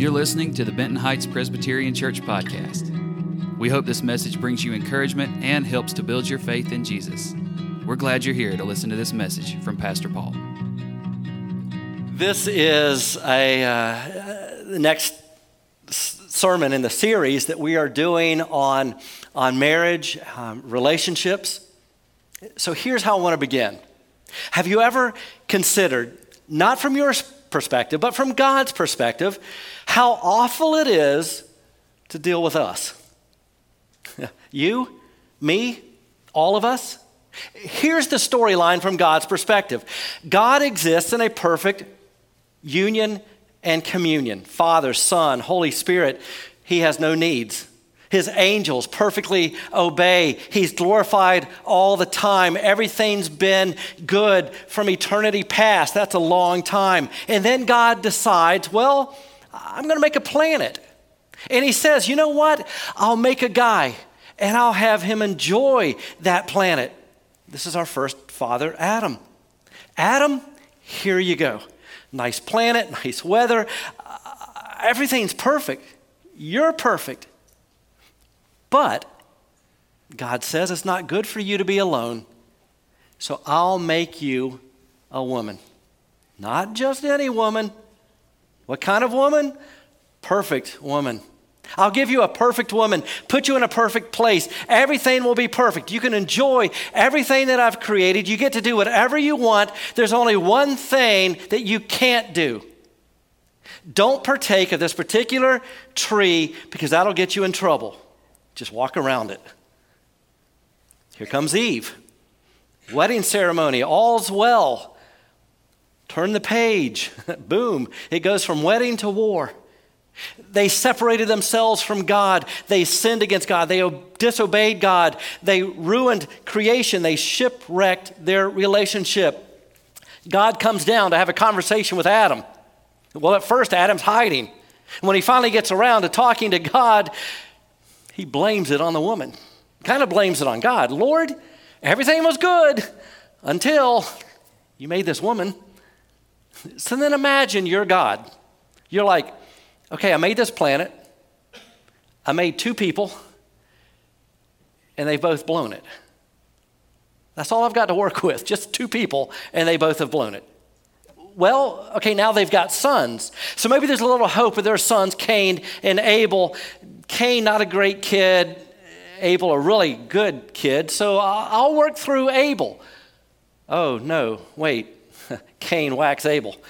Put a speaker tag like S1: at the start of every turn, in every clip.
S1: You're listening to the Benton Heights Presbyterian Church podcast. We hope this message brings you encouragement and helps to build your faith in Jesus. We're glad you're here to listen to this message from Pastor Paul.
S2: This is a uh, the next sermon in the series that we are doing on on marriage, um, relationships. So here's how I want to begin. Have you ever considered, not from your perspective, but from God's perspective, how awful it is to deal with us? you, me, all of us. Here's the storyline from God's perspective God exists in a perfect union and communion Father, Son, Holy Spirit. He has no needs. His angels perfectly obey. He's glorified all the time. Everything's been good from eternity past. That's a long time. And then God decides, well, I'm going to make a planet. And He says, you know what? I'll make a guy and I'll have him enjoy that planet. This is our first father, Adam. Adam, here you go. Nice planet, nice weather. Uh, everything's perfect. You're perfect. But God says it's not good for you to be alone. So I'll make you a woman. Not just any woman. What kind of woman? Perfect woman. I'll give you a perfect woman, put you in a perfect place. Everything will be perfect. You can enjoy everything that I've created. You get to do whatever you want. There's only one thing that you can't do. Don't partake of this particular tree because that'll get you in trouble. Just walk around it. Here comes Eve. Wedding ceremony, all's well. Turn the page. Boom. It goes from wedding to war. They separated themselves from God. They sinned against God. They disobeyed God. They ruined creation. They shipwrecked their relationship. God comes down to have a conversation with Adam. Well, at first, Adam's hiding. When he finally gets around to talking to God, he blames it on the woman. Kind of blames it on God. Lord, everything was good until you made this woman. So then imagine you're God. You're like, okay, I made this planet, I made two people, and they've both blown it. That's all I've got to work with, just two people, and they both have blown it. Well, okay, now they've got sons. So maybe there's a little hope with their sons, Cain and Abel. Cain, not a great kid. Abel, a really good kid. So I'll work through Abel. Oh, no, wait. Cain whacks Abel.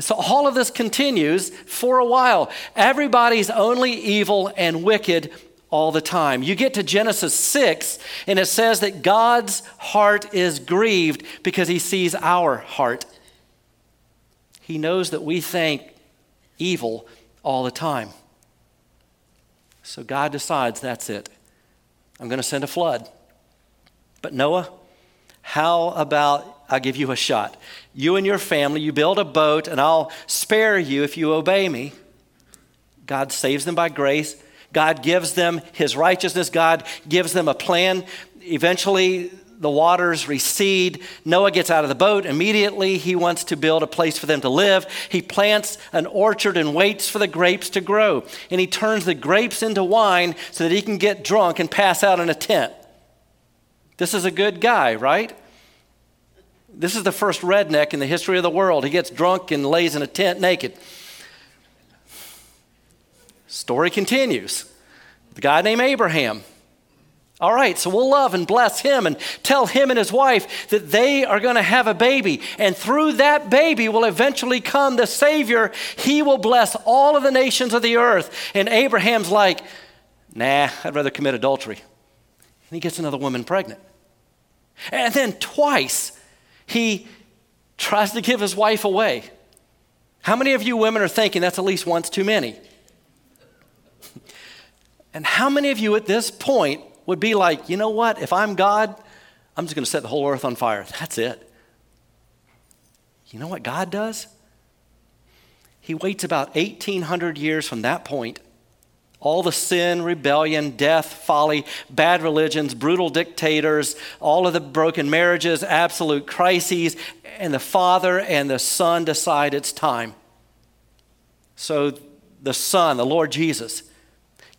S2: So all of this continues for a while. Everybody's only evil and wicked all the time. You get to Genesis 6, and it says that God's heart is grieved because he sees our heart. He knows that we think evil all the time. So God decides that's it. I'm going to send a flood. But Noah, how about I'll give you a shot? You and your family, you build a boat, and I'll spare you if you obey me. God saves them by grace. God gives them his righteousness. God gives them a plan. Eventually, the waters recede. Noah gets out of the boat. Immediately, he wants to build a place for them to live. He plants an orchard and waits for the grapes to grow. And he turns the grapes into wine so that he can get drunk and pass out in a tent. This is a good guy, right? This is the first redneck in the history of the world. He gets drunk and lays in a tent naked. Story continues. The guy named Abraham. All right, so we'll love and bless him and tell him and his wife that they are going to have a baby. And through that baby will eventually come the Savior. He will bless all of the nations of the earth. And Abraham's like, nah, I'd rather commit adultery. And he gets another woman pregnant. And then twice, he tries to give his wife away. How many of you women are thinking that's at least once too many? and how many of you at this point would be like, you know what? If I'm God, I'm just going to set the whole earth on fire. That's it. You know what God does? He waits about 1,800 years from that point all the sin, rebellion, death, folly, bad religions, brutal dictators, all of the broken marriages, absolute crises, and the Father and the Son decide it's time. So the Son, the Lord Jesus,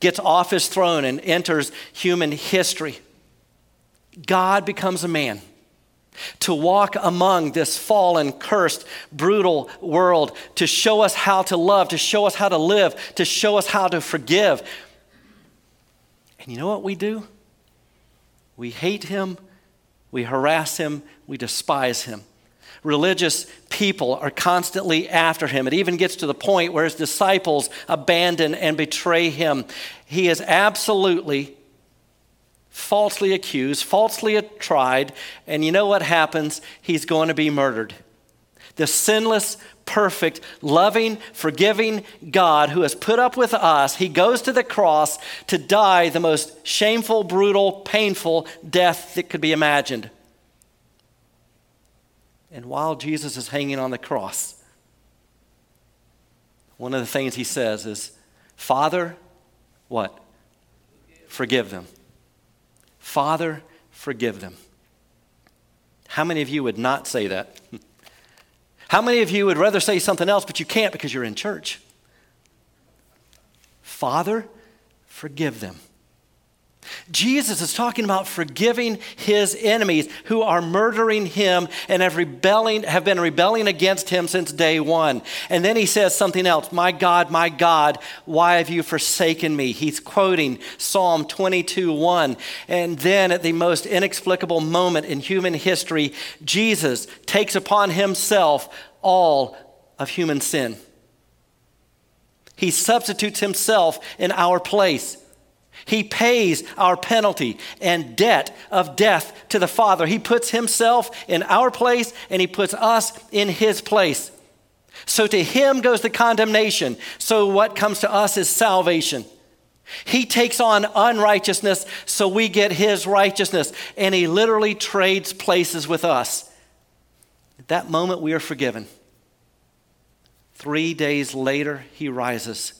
S2: gets off his throne and enters human history, God becomes a man to walk among this fallen, cursed, brutal world, to show us how to love, to show us how to live, to show us how to forgive. And you know what we do? We hate him, we harass him, we despise him. Religious people are constantly after him. It even gets to the point where his disciples abandon and betray him. He is absolutely falsely accused, falsely tried, and you know what happens? He's going to be murdered. The sinless, perfect, loving, forgiving God who has put up with us, he goes to the cross to die the most shameful, brutal, painful death that could be imagined. And while Jesus is hanging on the cross, one of the things he says is, Father, what? Forgive them. Father, forgive them. How many of you would not say that? How many of you would rather say something else, but you can't because you're in church? Father, forgive them. Jesus is talking about forgiving his enemies who are murdering him and have, rebelling, have been rebelling against him since day one. And then he says something else My God, my God, why have you forsaken me? He's quoting Psalm 22 1. And then at the most inexplicable moment in human history, Jesus takes upon himself all of human sin. He substitutes himself in our place. He pays our penalty and debt of death to the Father. He puts Himself in our place and He puts us in His place. So to Him goes the condemnation. So what comes to us is salvation. He takes on unrighteousness so we get His righteousness. And He literally trades places with us. At that moment, we are forgiven. Three days later, He rises.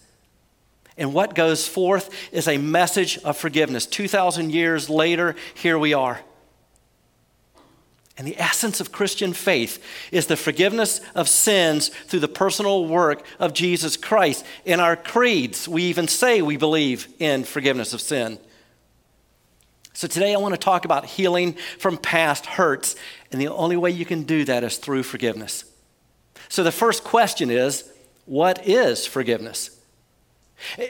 S2: And what goes forth is a message of forgiveness. 2,000 years later, here we are. And the essence of Christian faith is the forgiveness of sins through the personal work of Jesus Christ. In our creeds, we even say we believe in forgiveness of sin. So today I want to talk about healing from past hurts, and the only way you can do that is through forgiveness. So the first question is what is forgiveness?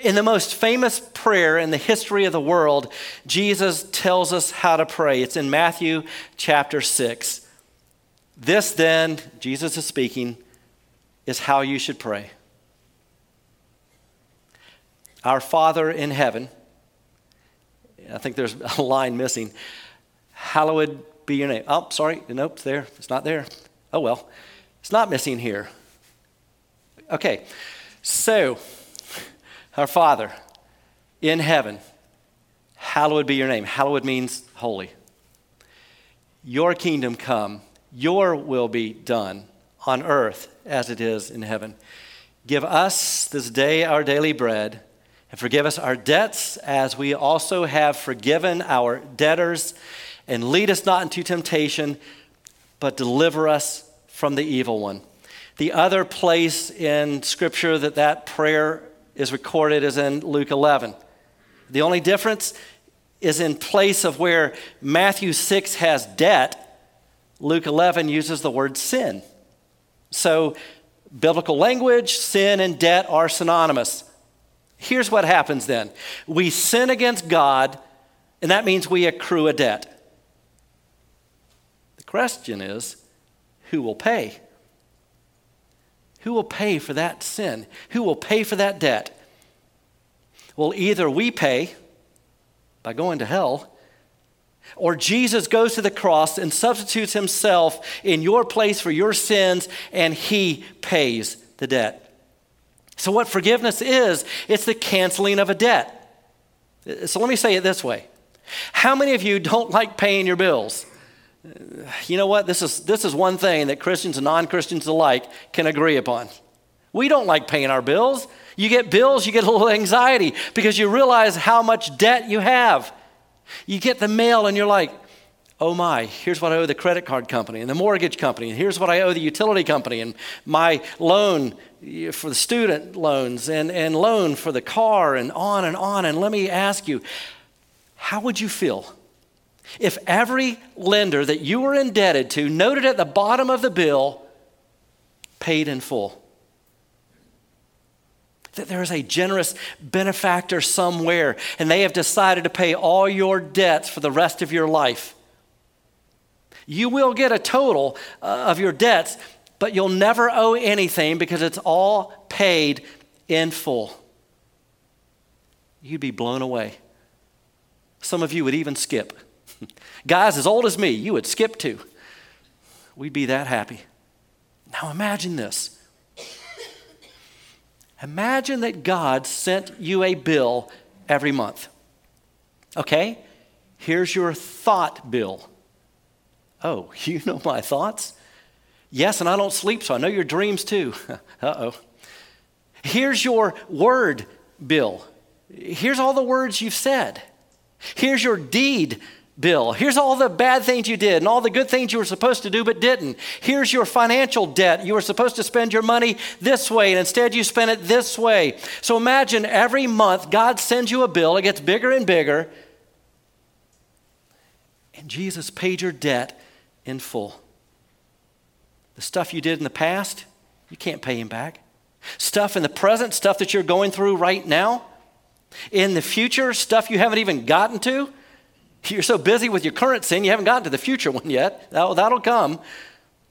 S2: In the most famous prayer in the history of the world, Jesus tells us how to pray. It's in Matthew chapter 6. This, then, Jesus is speaking, is how you should pray. Our Father in heaven, I think there's a line missing. Hallowed be your name. Oh, sorry. Nope, it's there. It's not there. Oh, well. It's not missing here. Okay. So, our Father in heaven, hallowed be your name. Hallowed means holy. Your kingdom come, your will be done on earth as it is in heaven. Give us this day our daily bread, and forgive us our debts as we also have forgiven our debtors. And lead us not into temptation, but deliver us from the evil one. The other place in Scripture that that prayer is recorded as in Luke 11. The only difference is in place of where Matthew 6 has debt, Luke 11 uses the word sin. So, biblical language, sin, and debt are synonymous. Here's what happens then we sin against God, and that means we accrue a debt. The question is who will pay? Who will pay for that sin? Who will pay for that debt? Well, either we pay by going to hell, or Jesus goes to the cross and substitutes himself in your place for your sins, and he pays the debt. So, what forgiveness is, it's the canceling of a debt. Uh, so, let me say it this way How many of you don't like paying your bills? You know what? This is, this is one thing that Christians and non Christians alike can agree upon. We don't like paying our bills. You get bills, you get a little anxiety because you realize how much debt you have. You get the mail and you're like, oh my, here's what I owe the credit card company and the mortgage company, and here's what I owe the utility company and my loan for the student loans and, and loan for the car and on and on. And let me ask you, how would you feel if every lender that you were indebted to noted at the bottom of the bill, paid in full? that there is a generous benefactor somewhere, and they have decided to pay all your debts for the rest of your life. You will get a total uh, of your debts, but you'll never owe anything because it's all paid in full. You'd be blown away. Some of you would even skip. Guys as old as me, you would skip too. We'd be that happy. Now imagine this. Imagine that God sent you a bill every month. Okay? Here's your thought bill. Oh, you know my thoughts? Yes, and I don't sleep, so I know your dreams too. uh oh. Here's your word bill. Here's all the words you've said. Here's your deed bill. Here's all the bad things you did and all the good things you were supposed to do but didn't. Here's your financial debt. You were supposed to spend your money this way and instead you spent it this way. So imagine every month God sends you a bill, it gets bigger and bigger, and Jesus paid your debt in full. The stuff you did in the past, you can't pay him back. Stuff in the present, stuff that you're going through right now. In the future, stuff you haven't even gotten to. You're so busy with your current sin, you haven't gotten to the future one yet. That'll, that'll come.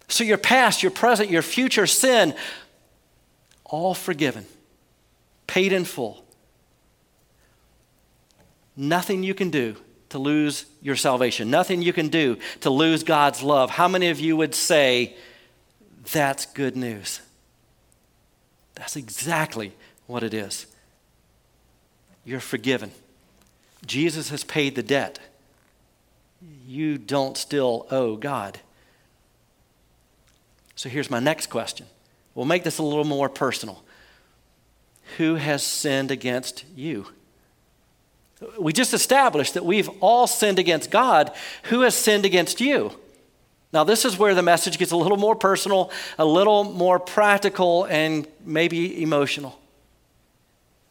S2: So your past, your present, your future sin, all forgiven, paid in full. Nothing you can do to lose your salvation, nothing you can do to lose God's love. How many of you would say that's good news? That's exactly what it is. You're forgiven. Jesus has paid the debt. You don't still owe God. So here's my next question. We'll make this a little more personal. Who has sinned against you? We just established that we've all sinned against God. Who has sinned against you? Now, this is where the message gets a little more personal, a little more practical, and maybe emotional.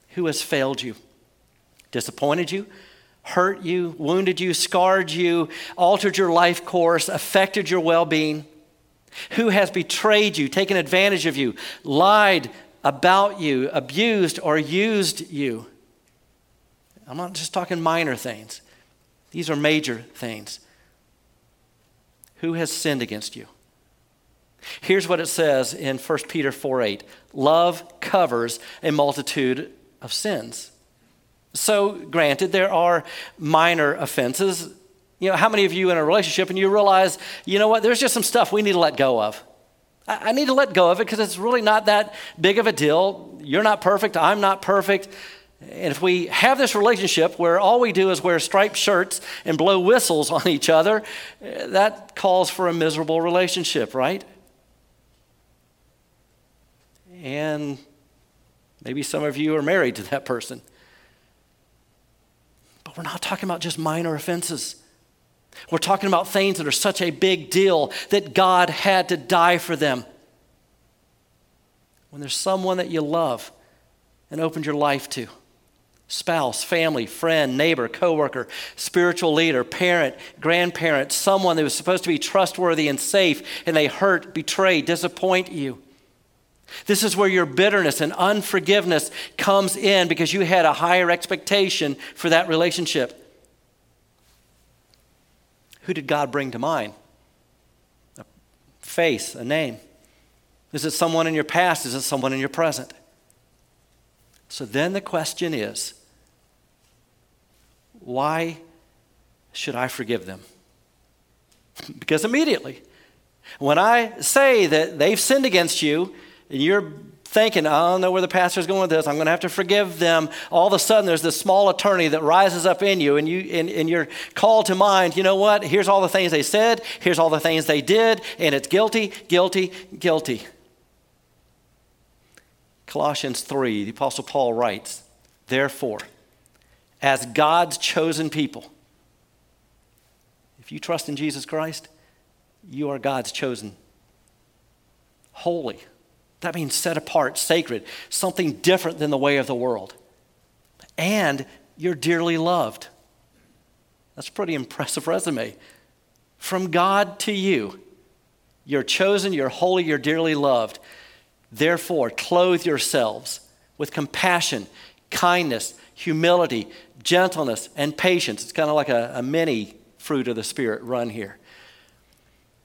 S2: Who has failed you? Disappointed you? Hurt you? Wounded you? Scarred you? Altered your life course? Affected your well being? Who has betrayed you, taken advantage of you, lied about you, abused or used you? I'm not just talking minor things, these are major things. Who has sinned against you? Here's what it says in 1 Peter 4 8 Love covers a multitude of sins. So, granted, there are minor offenses. You know, how many of you in a relationship and you realize, you know what, there's just some stuff we need to let go of? I, need to let go of it because it's really not that big of a deal. You're not perfect, I'm not perfect. And if we have this relationship where all we do is wear striped shirts and blow whistles on each other, eh, that calls for a miserable relationship, right? And maybe some of you are married to that person. We're not talking about just minor offenses. We're talking about things that are such a big deal that God had to die for them. When there's someone that you love and opened your life to, spouse, family, friend, neighbor, coworker, spiritual leader, parent, grandparent, someone that was supposed to be trustworthy and safe, and they hurt, betray, disappoint you. This is where your bitterness and unforgiveness comes in because you had a higher expectation for that relationship. Who did God bring to mind? A face, a name. Is it someone in your past? Is it someone in your present? So then the question is why should I forgive them? because immediately, when I say that they've sinned against you, and you're thinking, I don't know where the pastor's going with this. I'm going to have to forgive them. All of a sudden, there's this small attorney that rises up in you, and, you, and, and you're called to mind, you know what? Here's all the things they said, here's all the things they did, and it's guilty, guilty, guilty. Colossians 3, the Apostle Paul writes, Therefore, as God's chosen people. If you trust in Jesus Christ, you are God's chosen. Holy. That means set apart, sacred, something different than the way of the world. And you're dearly loved. That's a pretty impressive resume. From God to you, you're chosen, you're holy, you're dearly loved. Therefore, clothe yourselves with compassion, kindness, humility, gentleness, and patience. It's kind of like a, a mini fruit of the Spirit run here.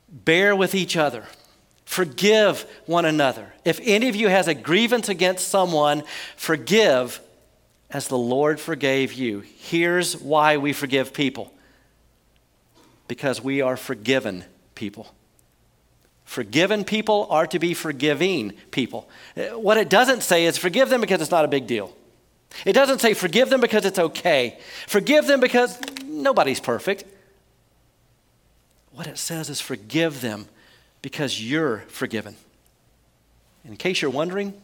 S2: Bear with each other. Forgive one another. If any of you has a grievance against someone, forgive as the Lord forgave you. Here's why we forgive people because we are forgiven people. Forgiven people are to be forgiving people. What it doesn't say is forgive them because it's not a big deal. It doesn't say forgive them because it's okay. Forgive them because nobody's perfect. What it says is forgive them because you're forgiven. In case you're wondering,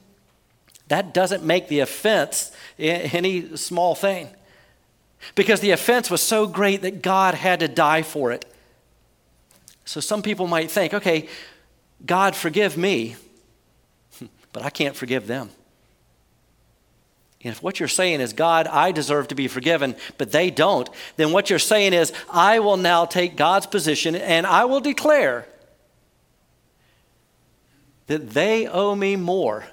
S2: that doesn't make the offense any small thing. Because the offense was so great that God had to die for it. So some people might think, okay, God, forgive me, but I can't forgive them. And if what you're saying is, God, I deserve to be forgiven, but they don't, then what you're saying is, I will now take God's position and I will declare that they owe me more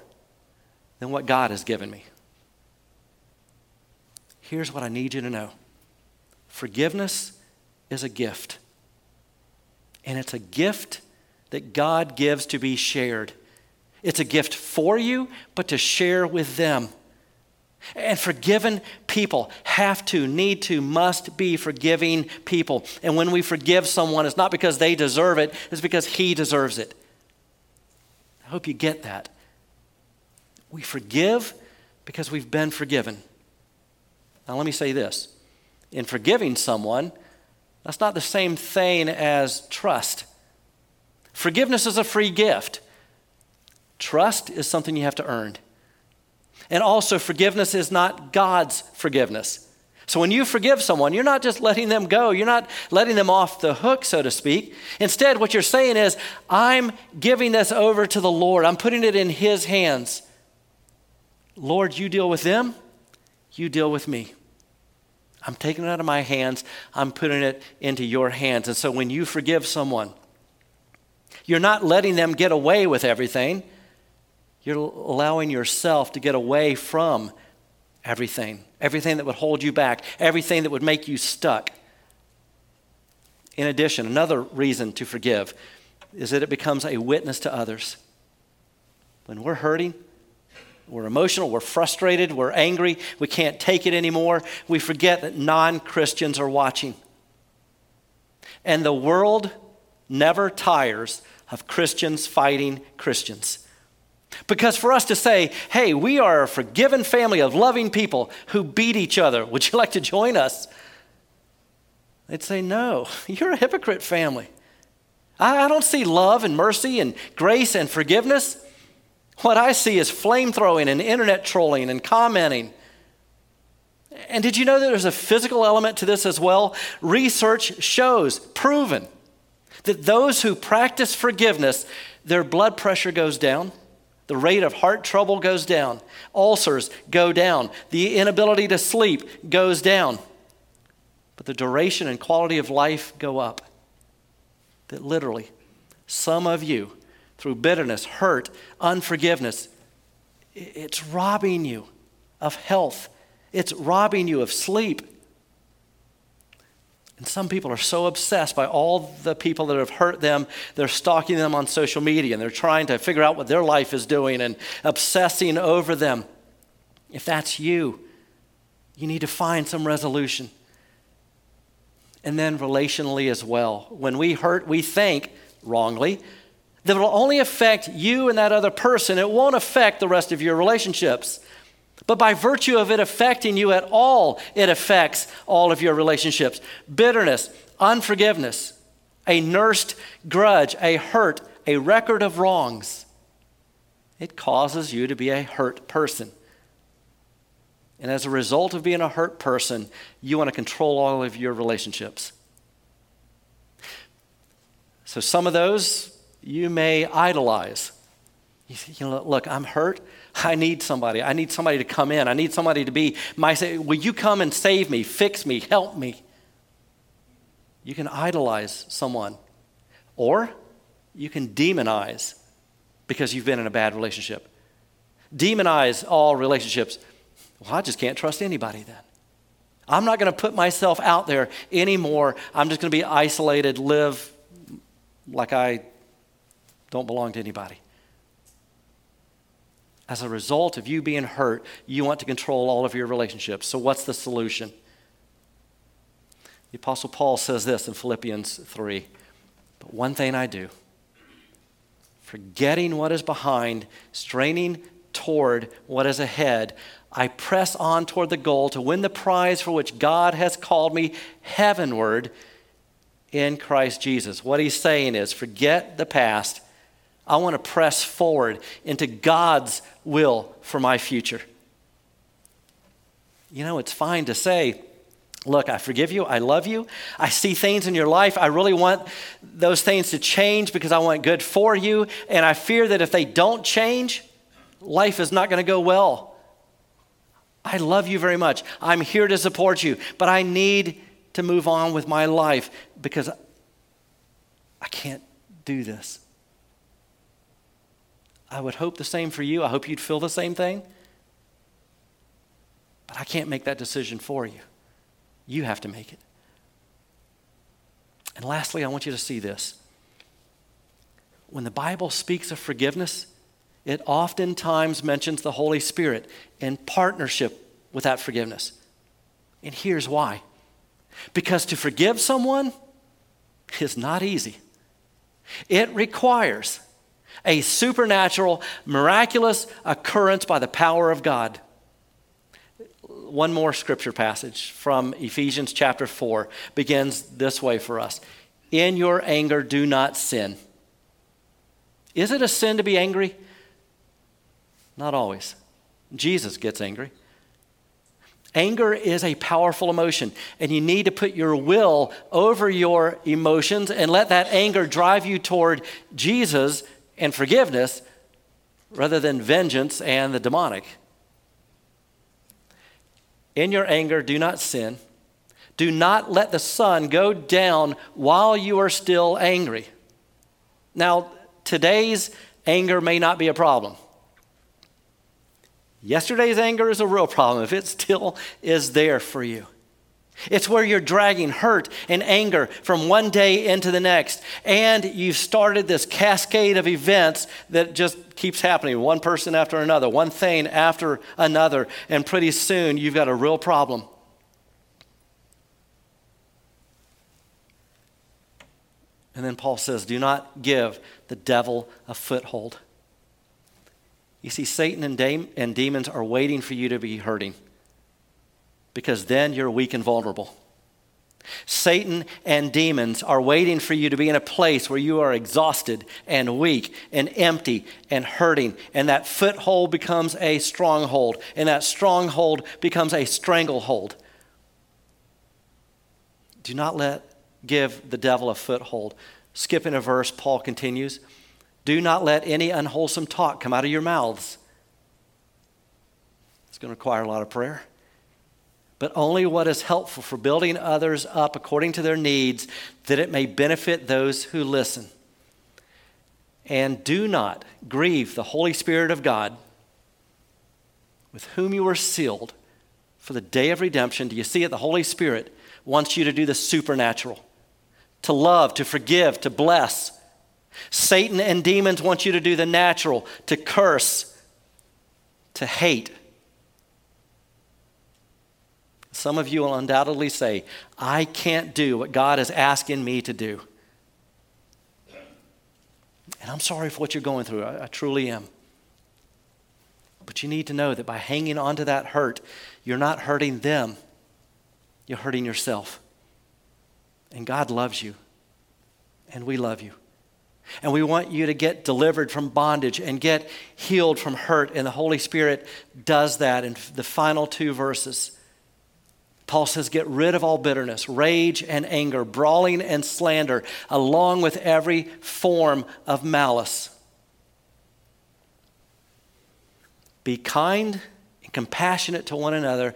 S2: than what God has given me. Here's what I need you to know forgiveness is a gift, and it's a gift that God gives to be shared. It's a gift for you, but to share with them. And forgiven people have to, need to, must be forgiving people. And when we forgive someone, it's not because they deserve it, it's because He deserves it. I hope you get that. We forgive because we've been forgiven. Now, let me say this in forgiving someone, that's not the same thing as trust. Forgiveness is a free gift, trust is something you have to earn. And also, forgiveness is not God's forgiveness. So when you forgive someone, you're not just letting them go, you're not letting them off the hook, so to speak. Instead, what you're saying is, I'm giving this over to the Lord, I'm putting it in His hands. Lord, you deal with them, you deal with me. I'm taking it out of my hands, I'm putting it into your hands. And so when you forgive someone, you're not letting them get away with everything. You're allowing yourself to get away from everything, everything that would hold you back, everything that would make you stuck. In addition, another reason to forgive is that it becomes a witness to others. When we're hurting, we're emotional, we're frustrated, we're angry, we can't take it anymore, we forget that non Christians are watching. And the world never tires of Christians fighting Christians. Because for us to say, hey, we are a forgiven family of loving people who beat each other, would you like to join us? They'd say, no, you're a hypocrite family. I, don't see love and mercy and grace and forgiveness. What I see is flame throwing and internet trolling and commenting. And did you know that there's a physical element to this as well? Research shows, proven, that those who practice forgiveness, their blood pressure goes down, the rate of heart trouble goes down, ulcers go down, the inability to sleep goes down, but the duration and quality of life go up. That literally, some of you, through bitterness, hurt, unforgiveness, it's robbing you of health, it's robbing you of sleep. And some people are so obsessed by all the people that have hurt them, they're stalking them on social media and they're trying to figure out what their life is doing and obsessing over them. If that's you, you need to find some resolution. And then relationally as well. When we hurt, we think wrongly that it will only affect you and that other person, it won't affect the rest of your relationships. But by virtue of it affecting you at all, it affects all of your relationships. Bitterness, unforgiveness, a nursed grudge, a hurt, a record of wrongs. It causes you to be a hurt person. And as a result of being a hurt person, you want to control all of your relationships. So some of those you may idolize. You, say, you know, look, I'm hurt. I need somebody. I need somebody to come in. I need somebody to be my say, will you come and save me, fix me, help me? You can idolize someone. Or you can demonize because you've been in a bad relationship. Demonize all relationships. Well, I just can't trust anybody then. I'm not going to put myself out there anymore. I'm just going to be isolated, live like I don't belong to anybody. As a result of you being hurt, you want to control all of your relationships. So, what's the solution? The Apostle Paul says this in Philippians 3 But one thing I do, forgetting what is behind, straining toward what is ahead, I press on toward the goal to win the prize for which God has called me heavenward in Christ Jesus. What he's saying is forget the past. I want to press forward into God's will for my future. You know, it's fine to say, Look, I forgive you. I love you. I see things in your life. I really want those things to change because I want good for you. And I fear that if they don't change, life is not going to go well. I love you very much. I'm here to support you, but I need to move on with my life because I can't do this. I would hope the same for you. I hope you'd feel the same thing. But I can't make that decision for you. You have to make it. And lastly, I want you to see this. When the Bible speaks of forgiveness, it oftentimes mentions the Holy Spirit in partnership with that forgiveness. And here's why because to forgive someone is not easy, it requires a supernatural, miraculous occurrence by the power of God one more scripture passage from Ephesians chapter 4 begins this way for us In your anger, do not sin. Is it a sin to be angry? Not always. Jesus gets angry. Anger is a powerful emotion, and you need to put your will over your emotions and let that anger drive you toward Jesus and forgiveness rather than vengeance and the demonic. In your anger, do not sin. Do not let the sun go down while you are still angry. Now, today's anger may not be a problem. Yesterday's anger is a real problem if it still is there for you. It's where you're dragging hurt and anger from one day into the next. And you've started this cascade of events that just keeps happening one person after another, one thing after another. And pretty soon you've got a real problem. And then Paul says, Do not give the devil a foothold. You see, Satan and, de- and demons are waiting for you to be hurting because then you're weak and vulnerable. Satan and demons are waiting for you to be in a place where you are exhausted and weak and empty and hurting. And that foothold becomes a stronghold, and that stronghold becomes a stranglehold. Do not let give the devil a foothold. Skipping a verse, Paul continues Do not let any unwholesome talk come out of your mouths. It's going to require a lot of prayer but only what is helpful for building others up according to their needs, that it may benefit those who listen. And do not grieve the Holy Spirit of God, with whom you are sealed for the day of redemption. Do you see it? The Holy Spirit wants you to do the supernatural, to love, to forgive, to bless. Satan and demons want you to do the natural, to curse, to hate. Some of you will undoubtedly say, I can't do what God is asking me to do. And I'm sorry for what you're going through. I, I truly am. But you need to know that by hanging on to that hurt, you're not hurting them, you're hurting yourself. And God loves you, and we love you. And we want you to get delivered from bondage and get healed from hurt. And the Holy Spirit does that in the final two verses. Paul says, Get rid of all bitterness, rage and anger, brawling and slander, along with every form of malice. Be kind and compassionate to one another,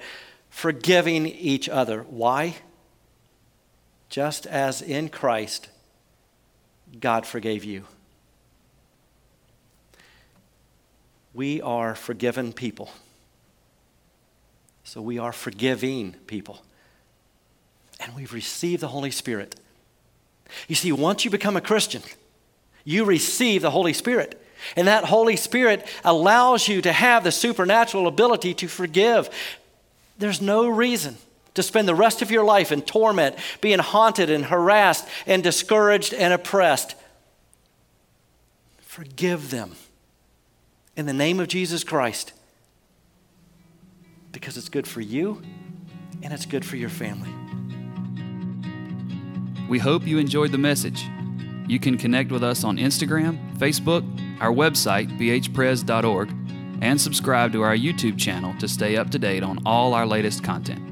S2: forgiving each other. Why? Just as in Christ, God forgave you. We are forgiven people. So we are forgiving people. And we've received the Holy Spirit. You see, once you become a Christian, you receive the Holy Spirit. And that Holy Spirit allows you to have the supernatural ability to forgive. There's no reason to spend the rest of your life in torment, being haunted and harassed and discouraged and oppressed. Forgive them in the name of Jesus Christ because it's good for you and it's good for your family.
S1: We hope you enjoyed the message. You can connect with us on Instagram, Facebook, our website, bhpres.org, and subscribe to our YouTube channel to stay up to date on all our latest content.